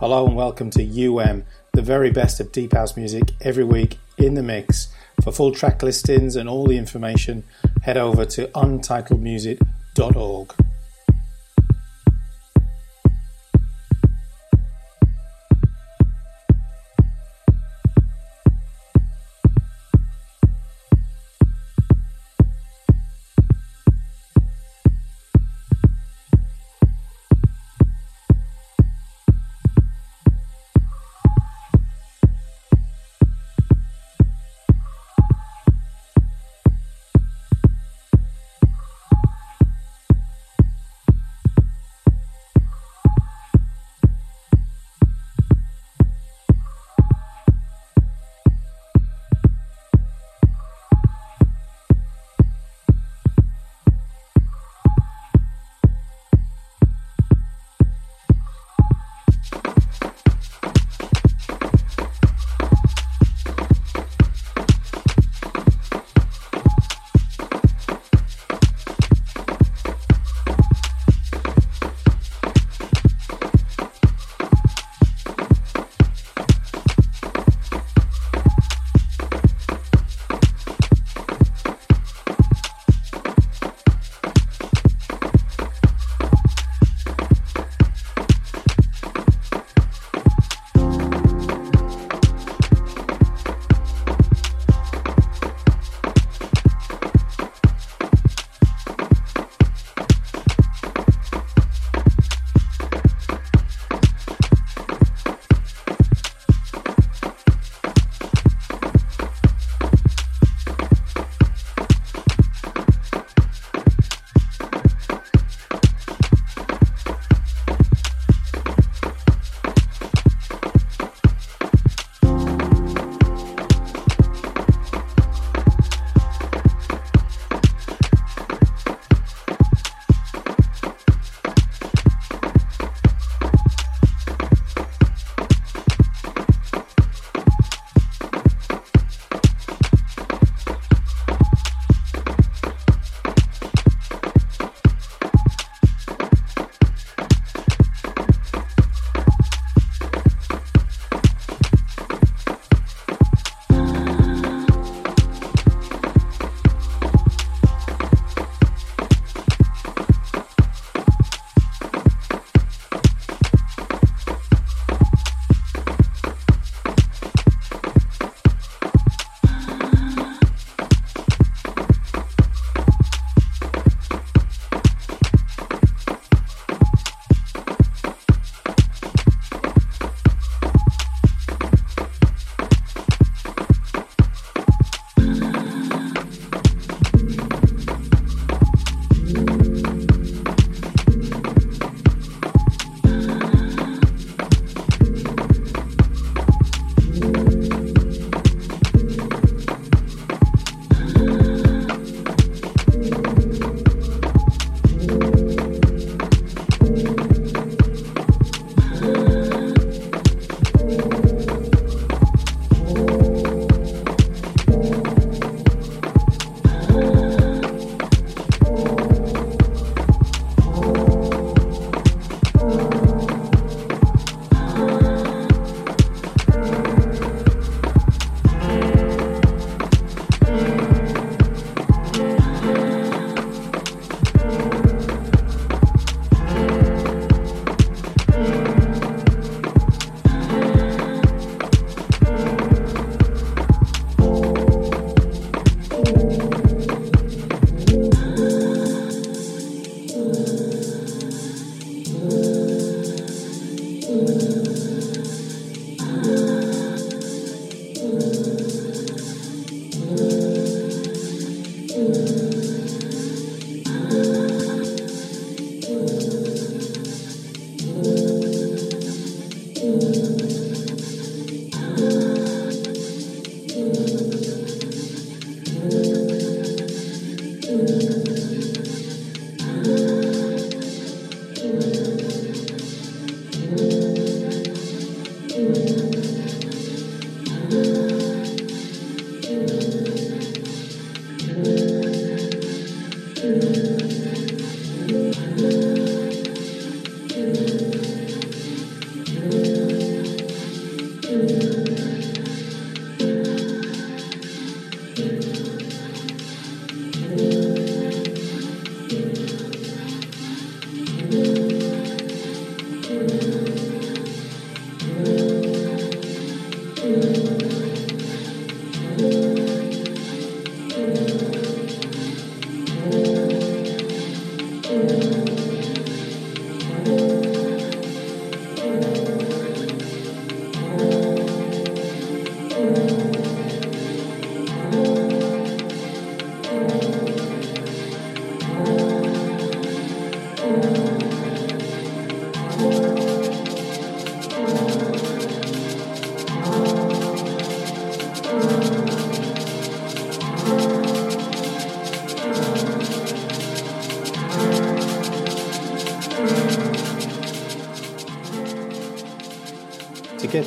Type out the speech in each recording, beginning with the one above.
Hello and welcome to UM, the very best of Deep House music every week in the mix. For full track listings and all the information, head over to untitledmusic.org.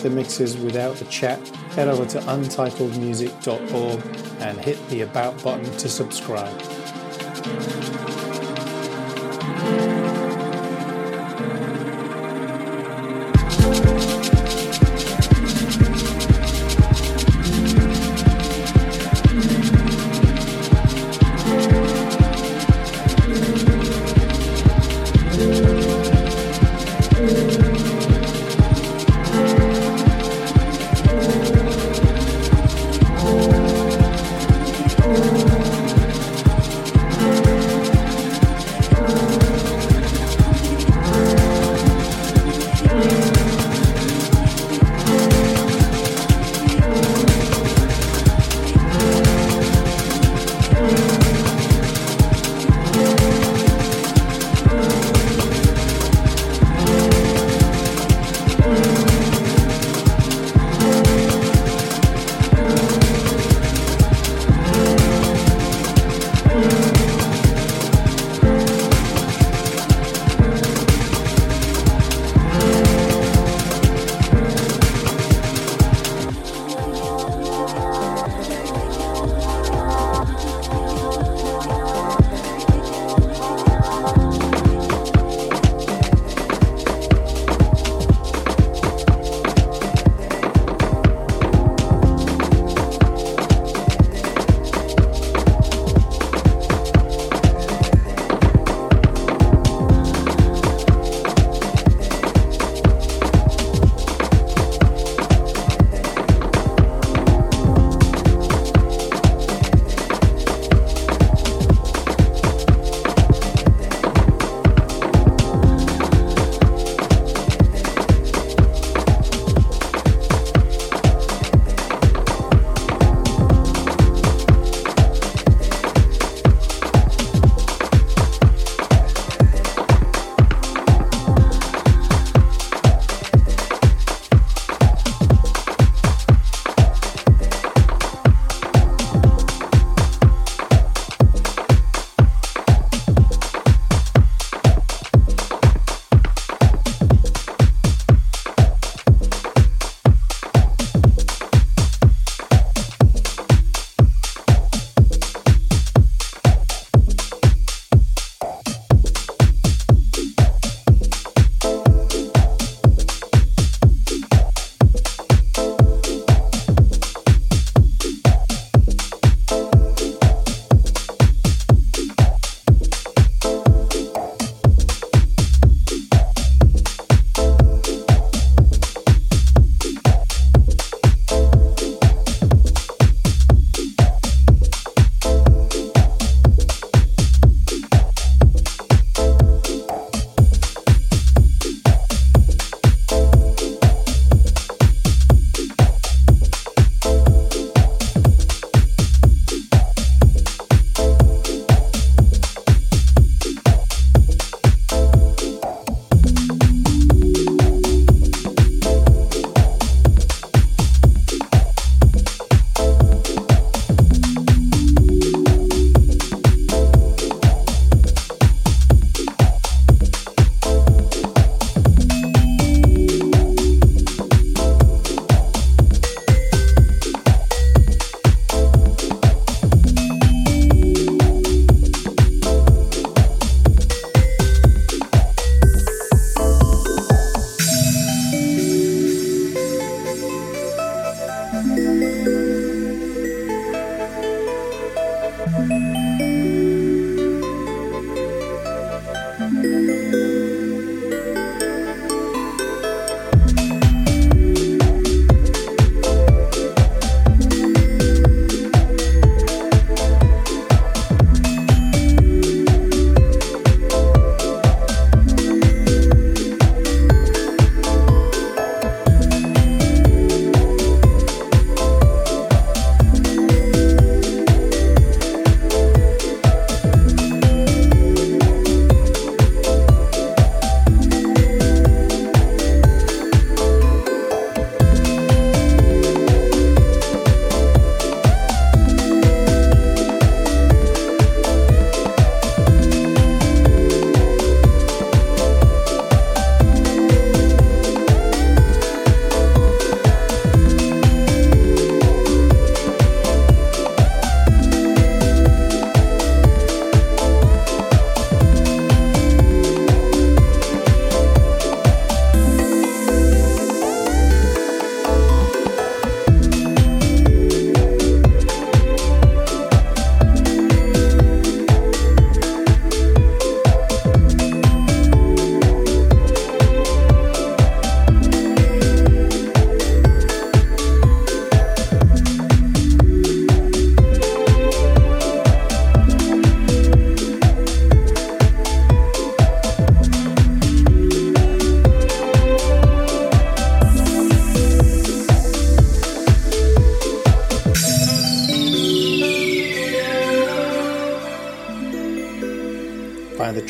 The mixes without the chat, head over to untitledmusic.org and hit the About button to subscribe.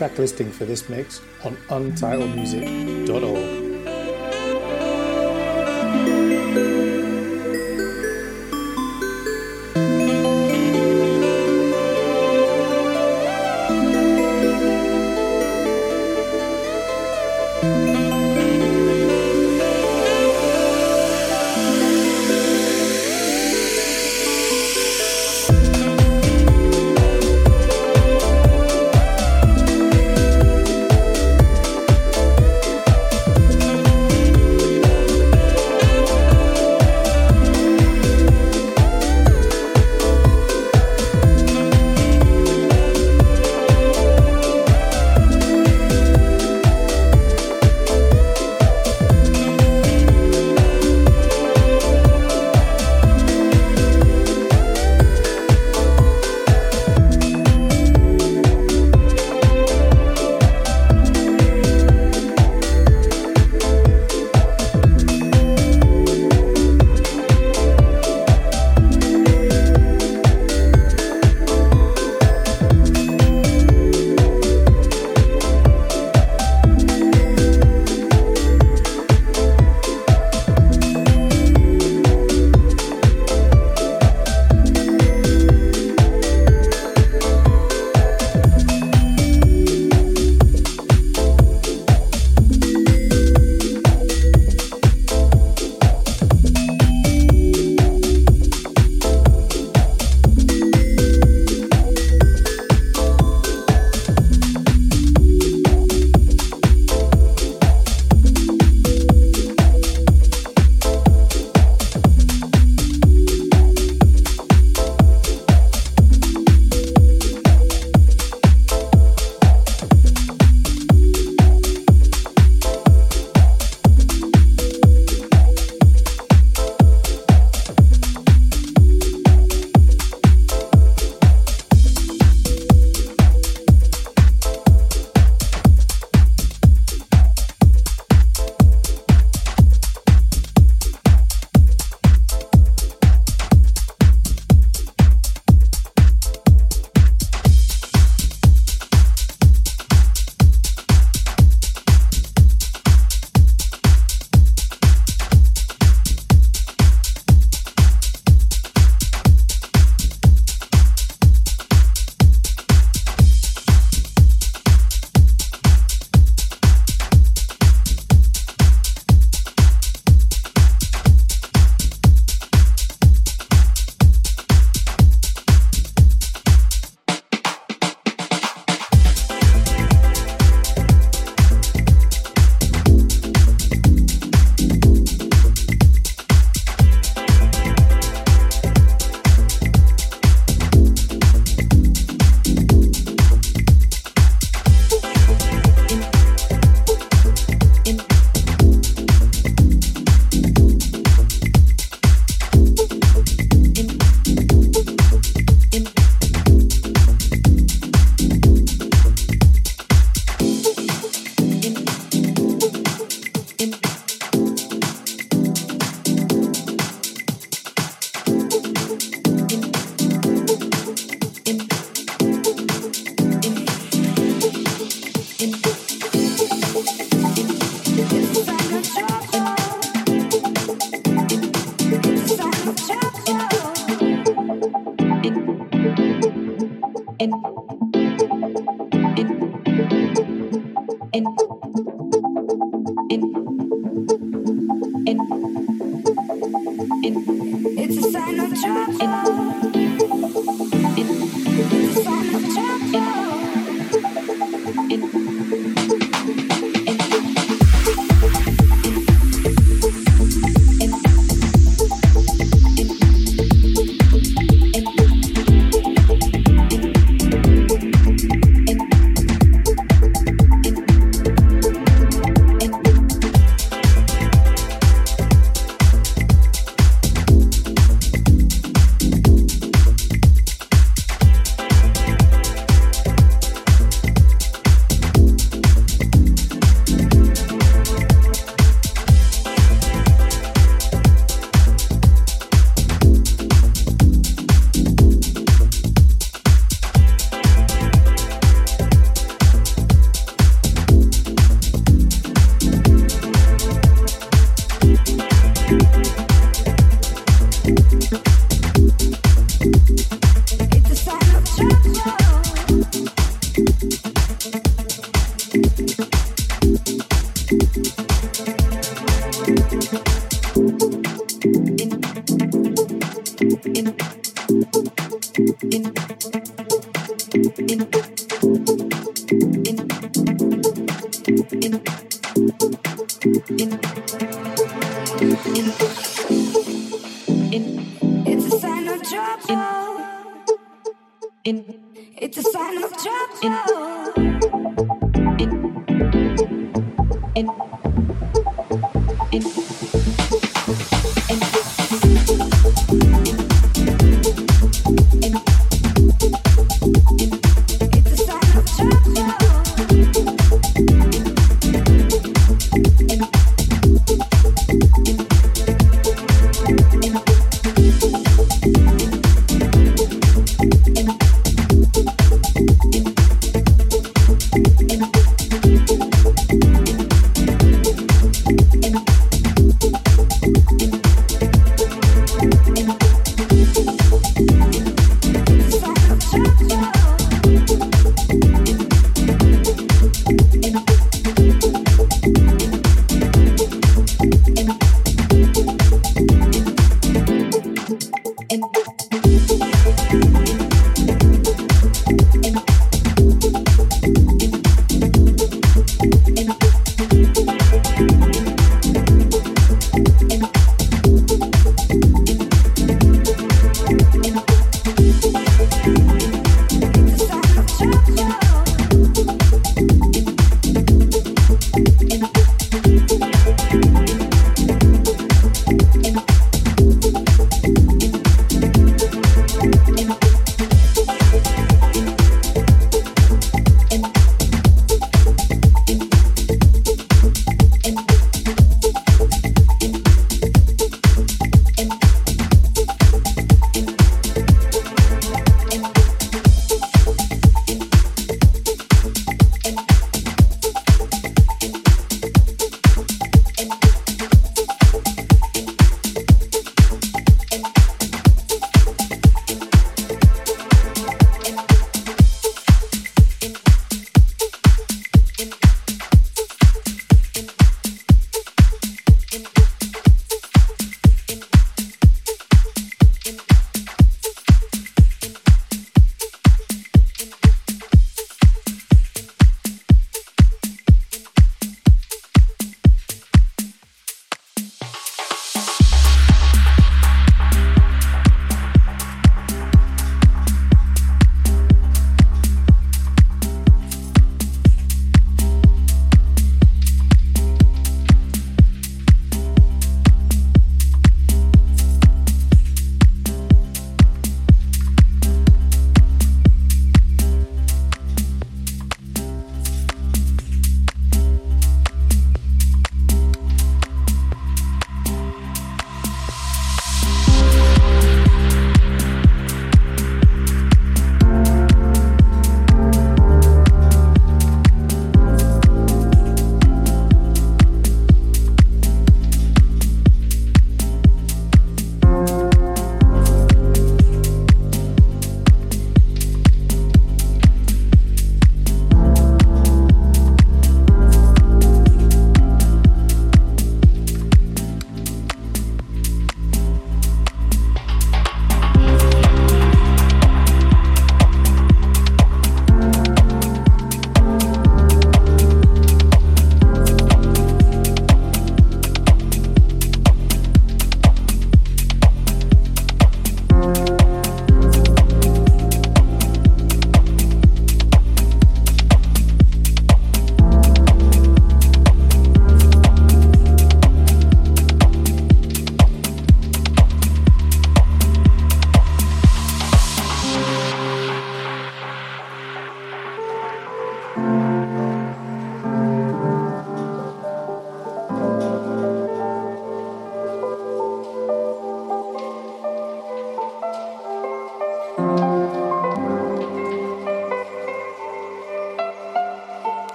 Track listing for this mix on untitledmusic.org. in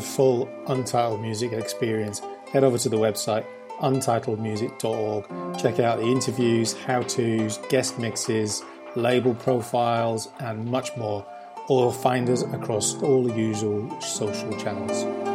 the full Untitled Music experience, head over to the website untitledmusic.org. Check out the interviews, how to's, guest mixes, label profiles, and much more. Or find us across all the usual social channels.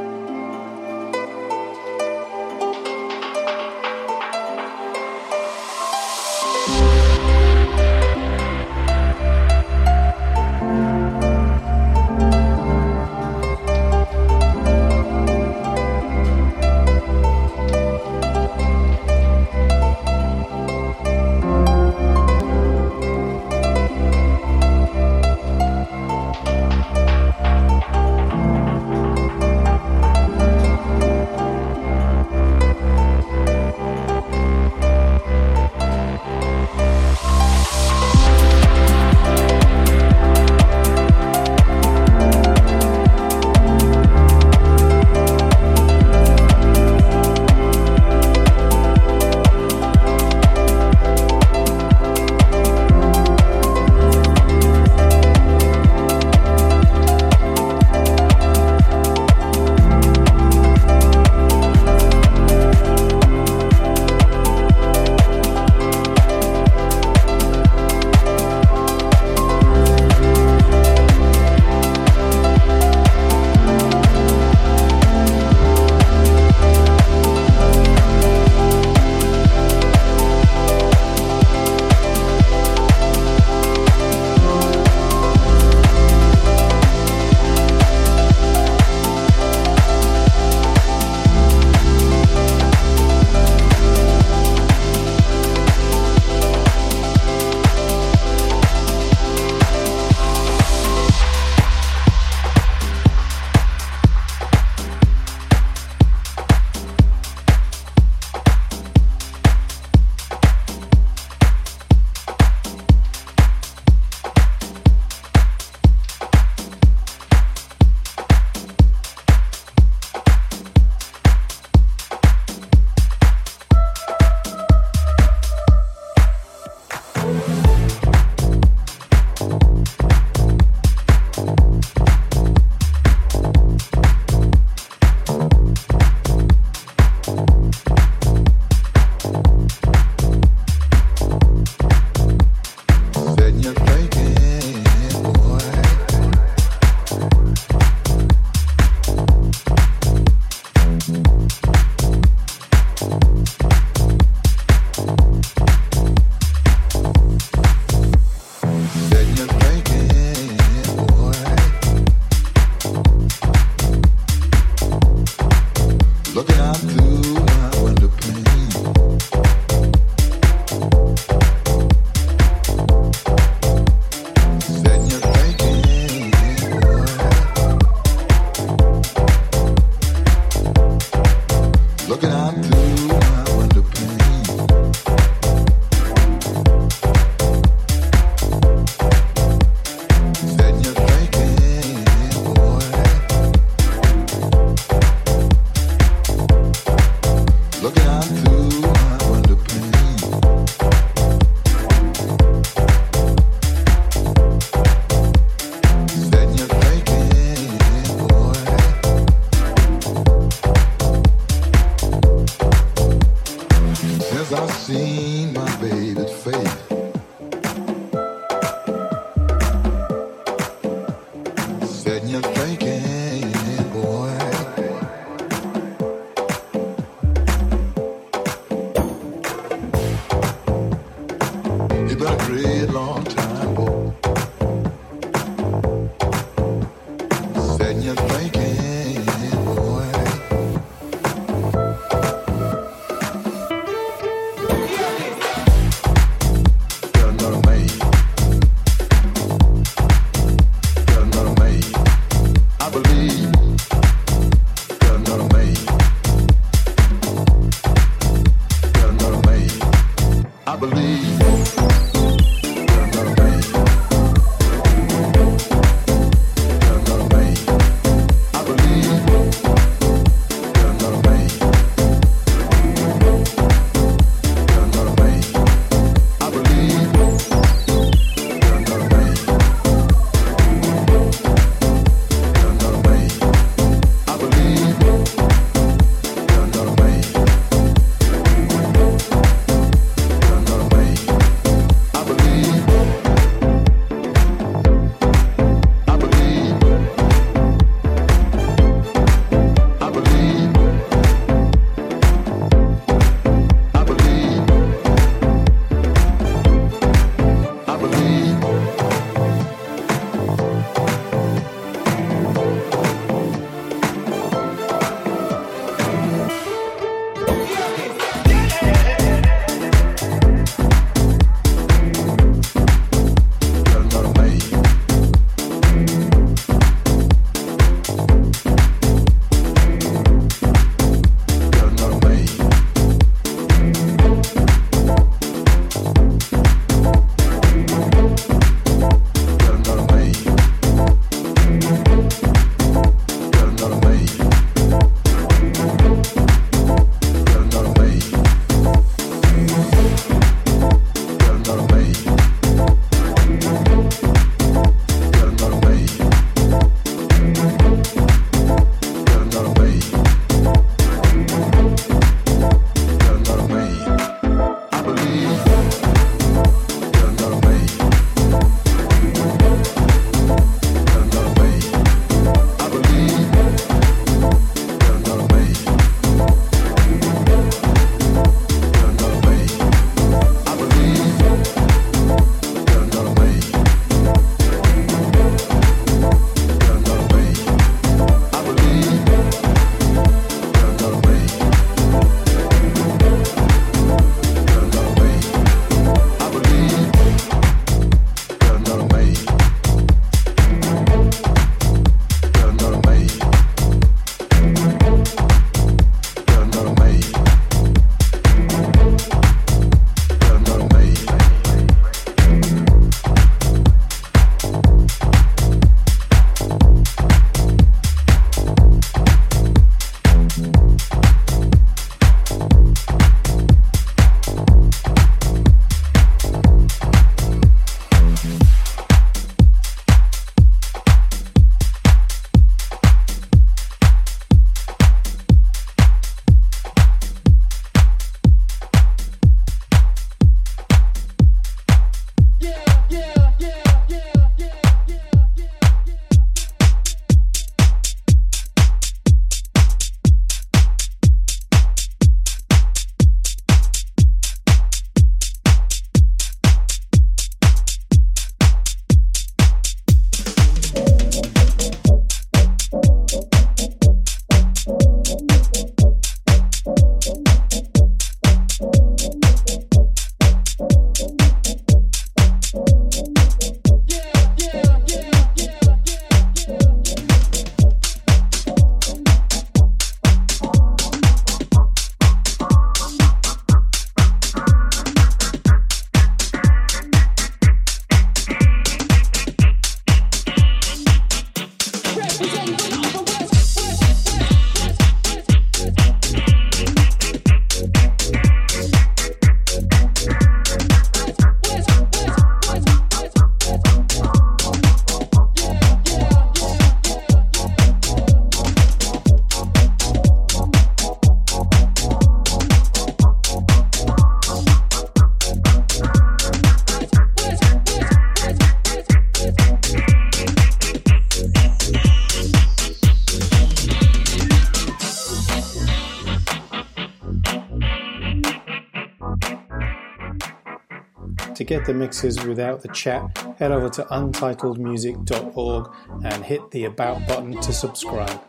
To get the mixes without the chat, head over to untitledmusic.org and hit the About button to subscribe.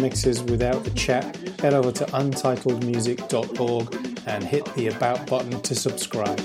Mixes without the chat, head over to untitledmusic.org and hit the About button to subscribe.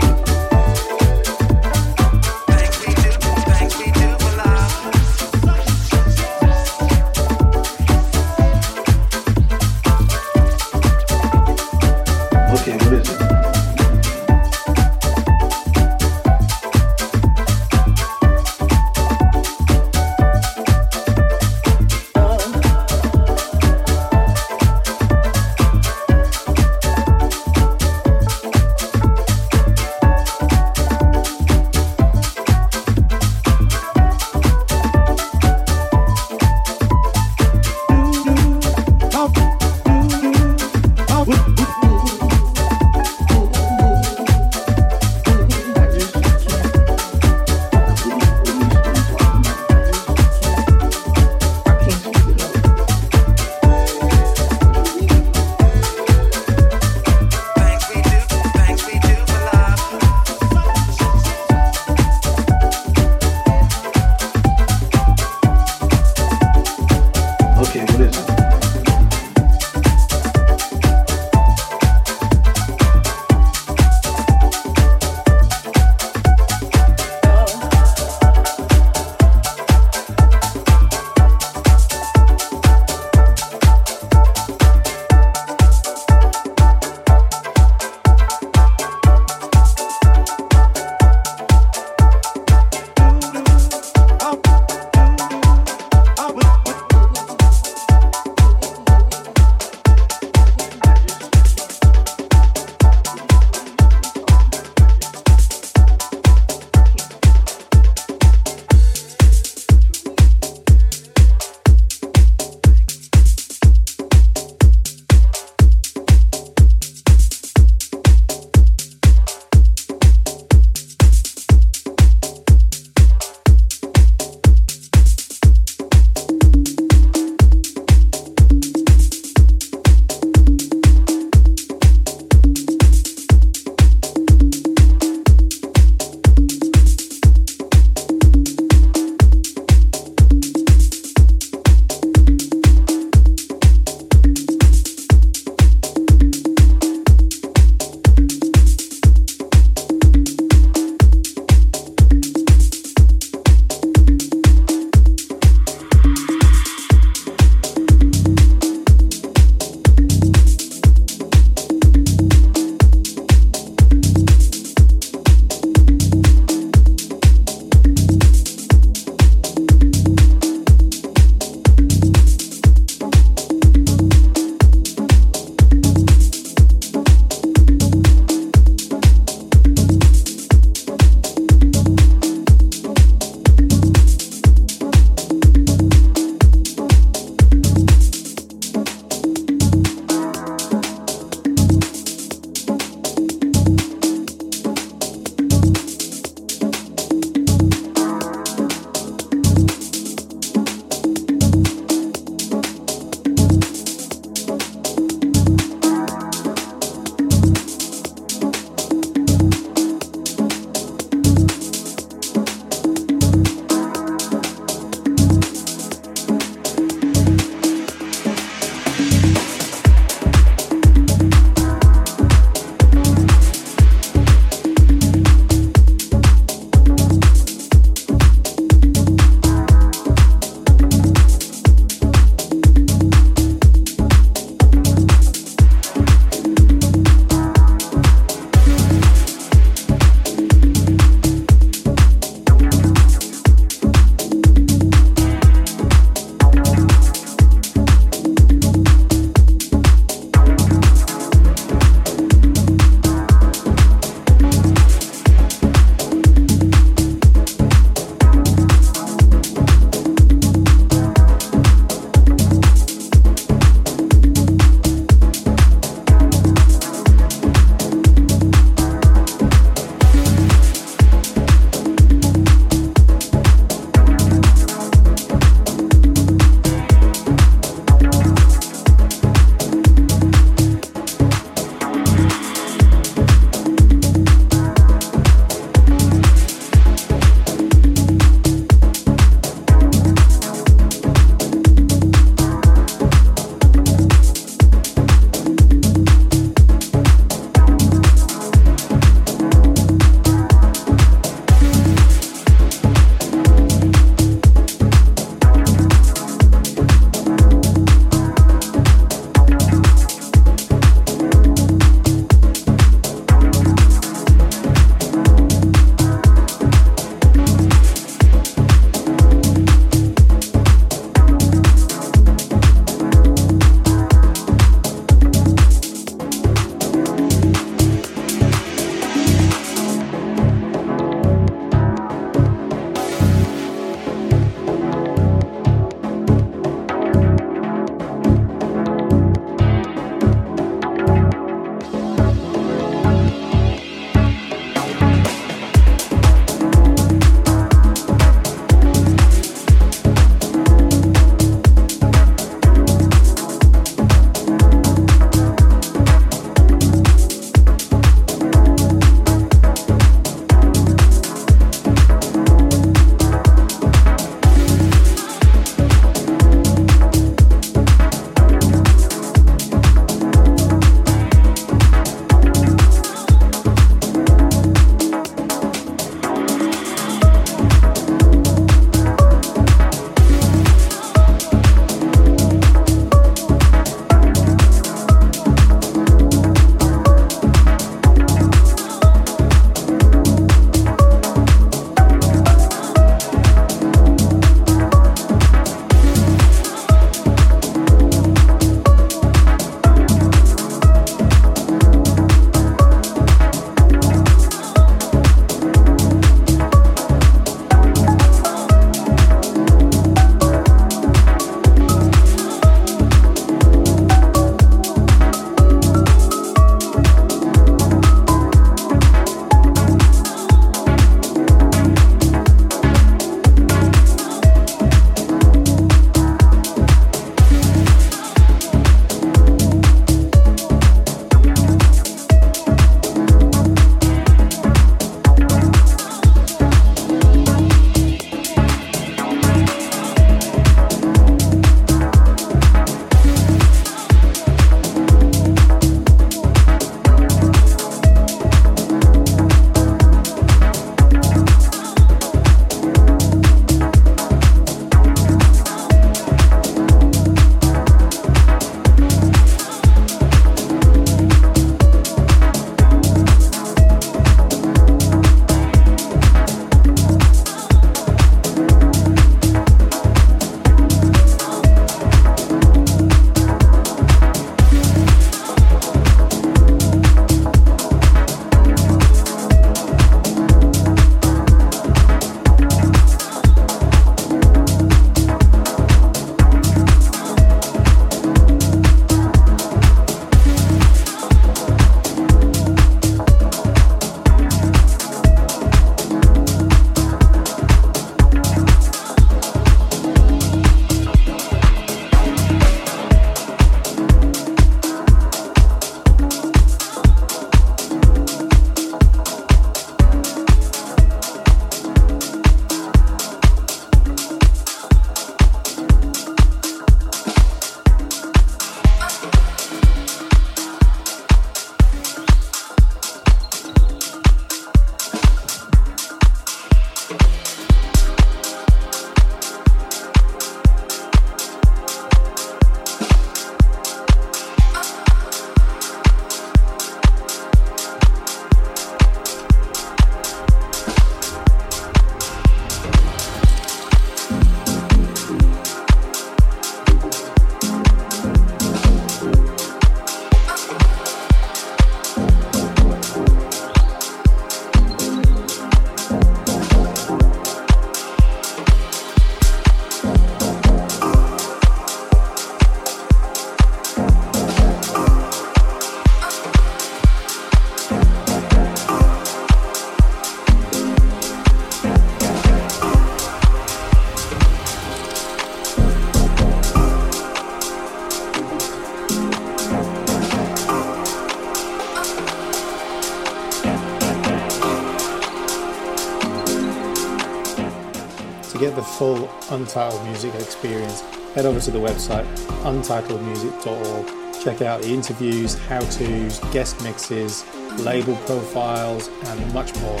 Full Untitled Music experience, head over to the website untitledmusic.org. Check out the interviews, how to's, guest mixes, label profiles, and much more.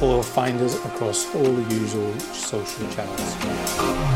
Or find us across all the usual social channels.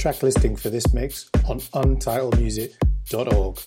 track listing for this mix on untitledmusic.org.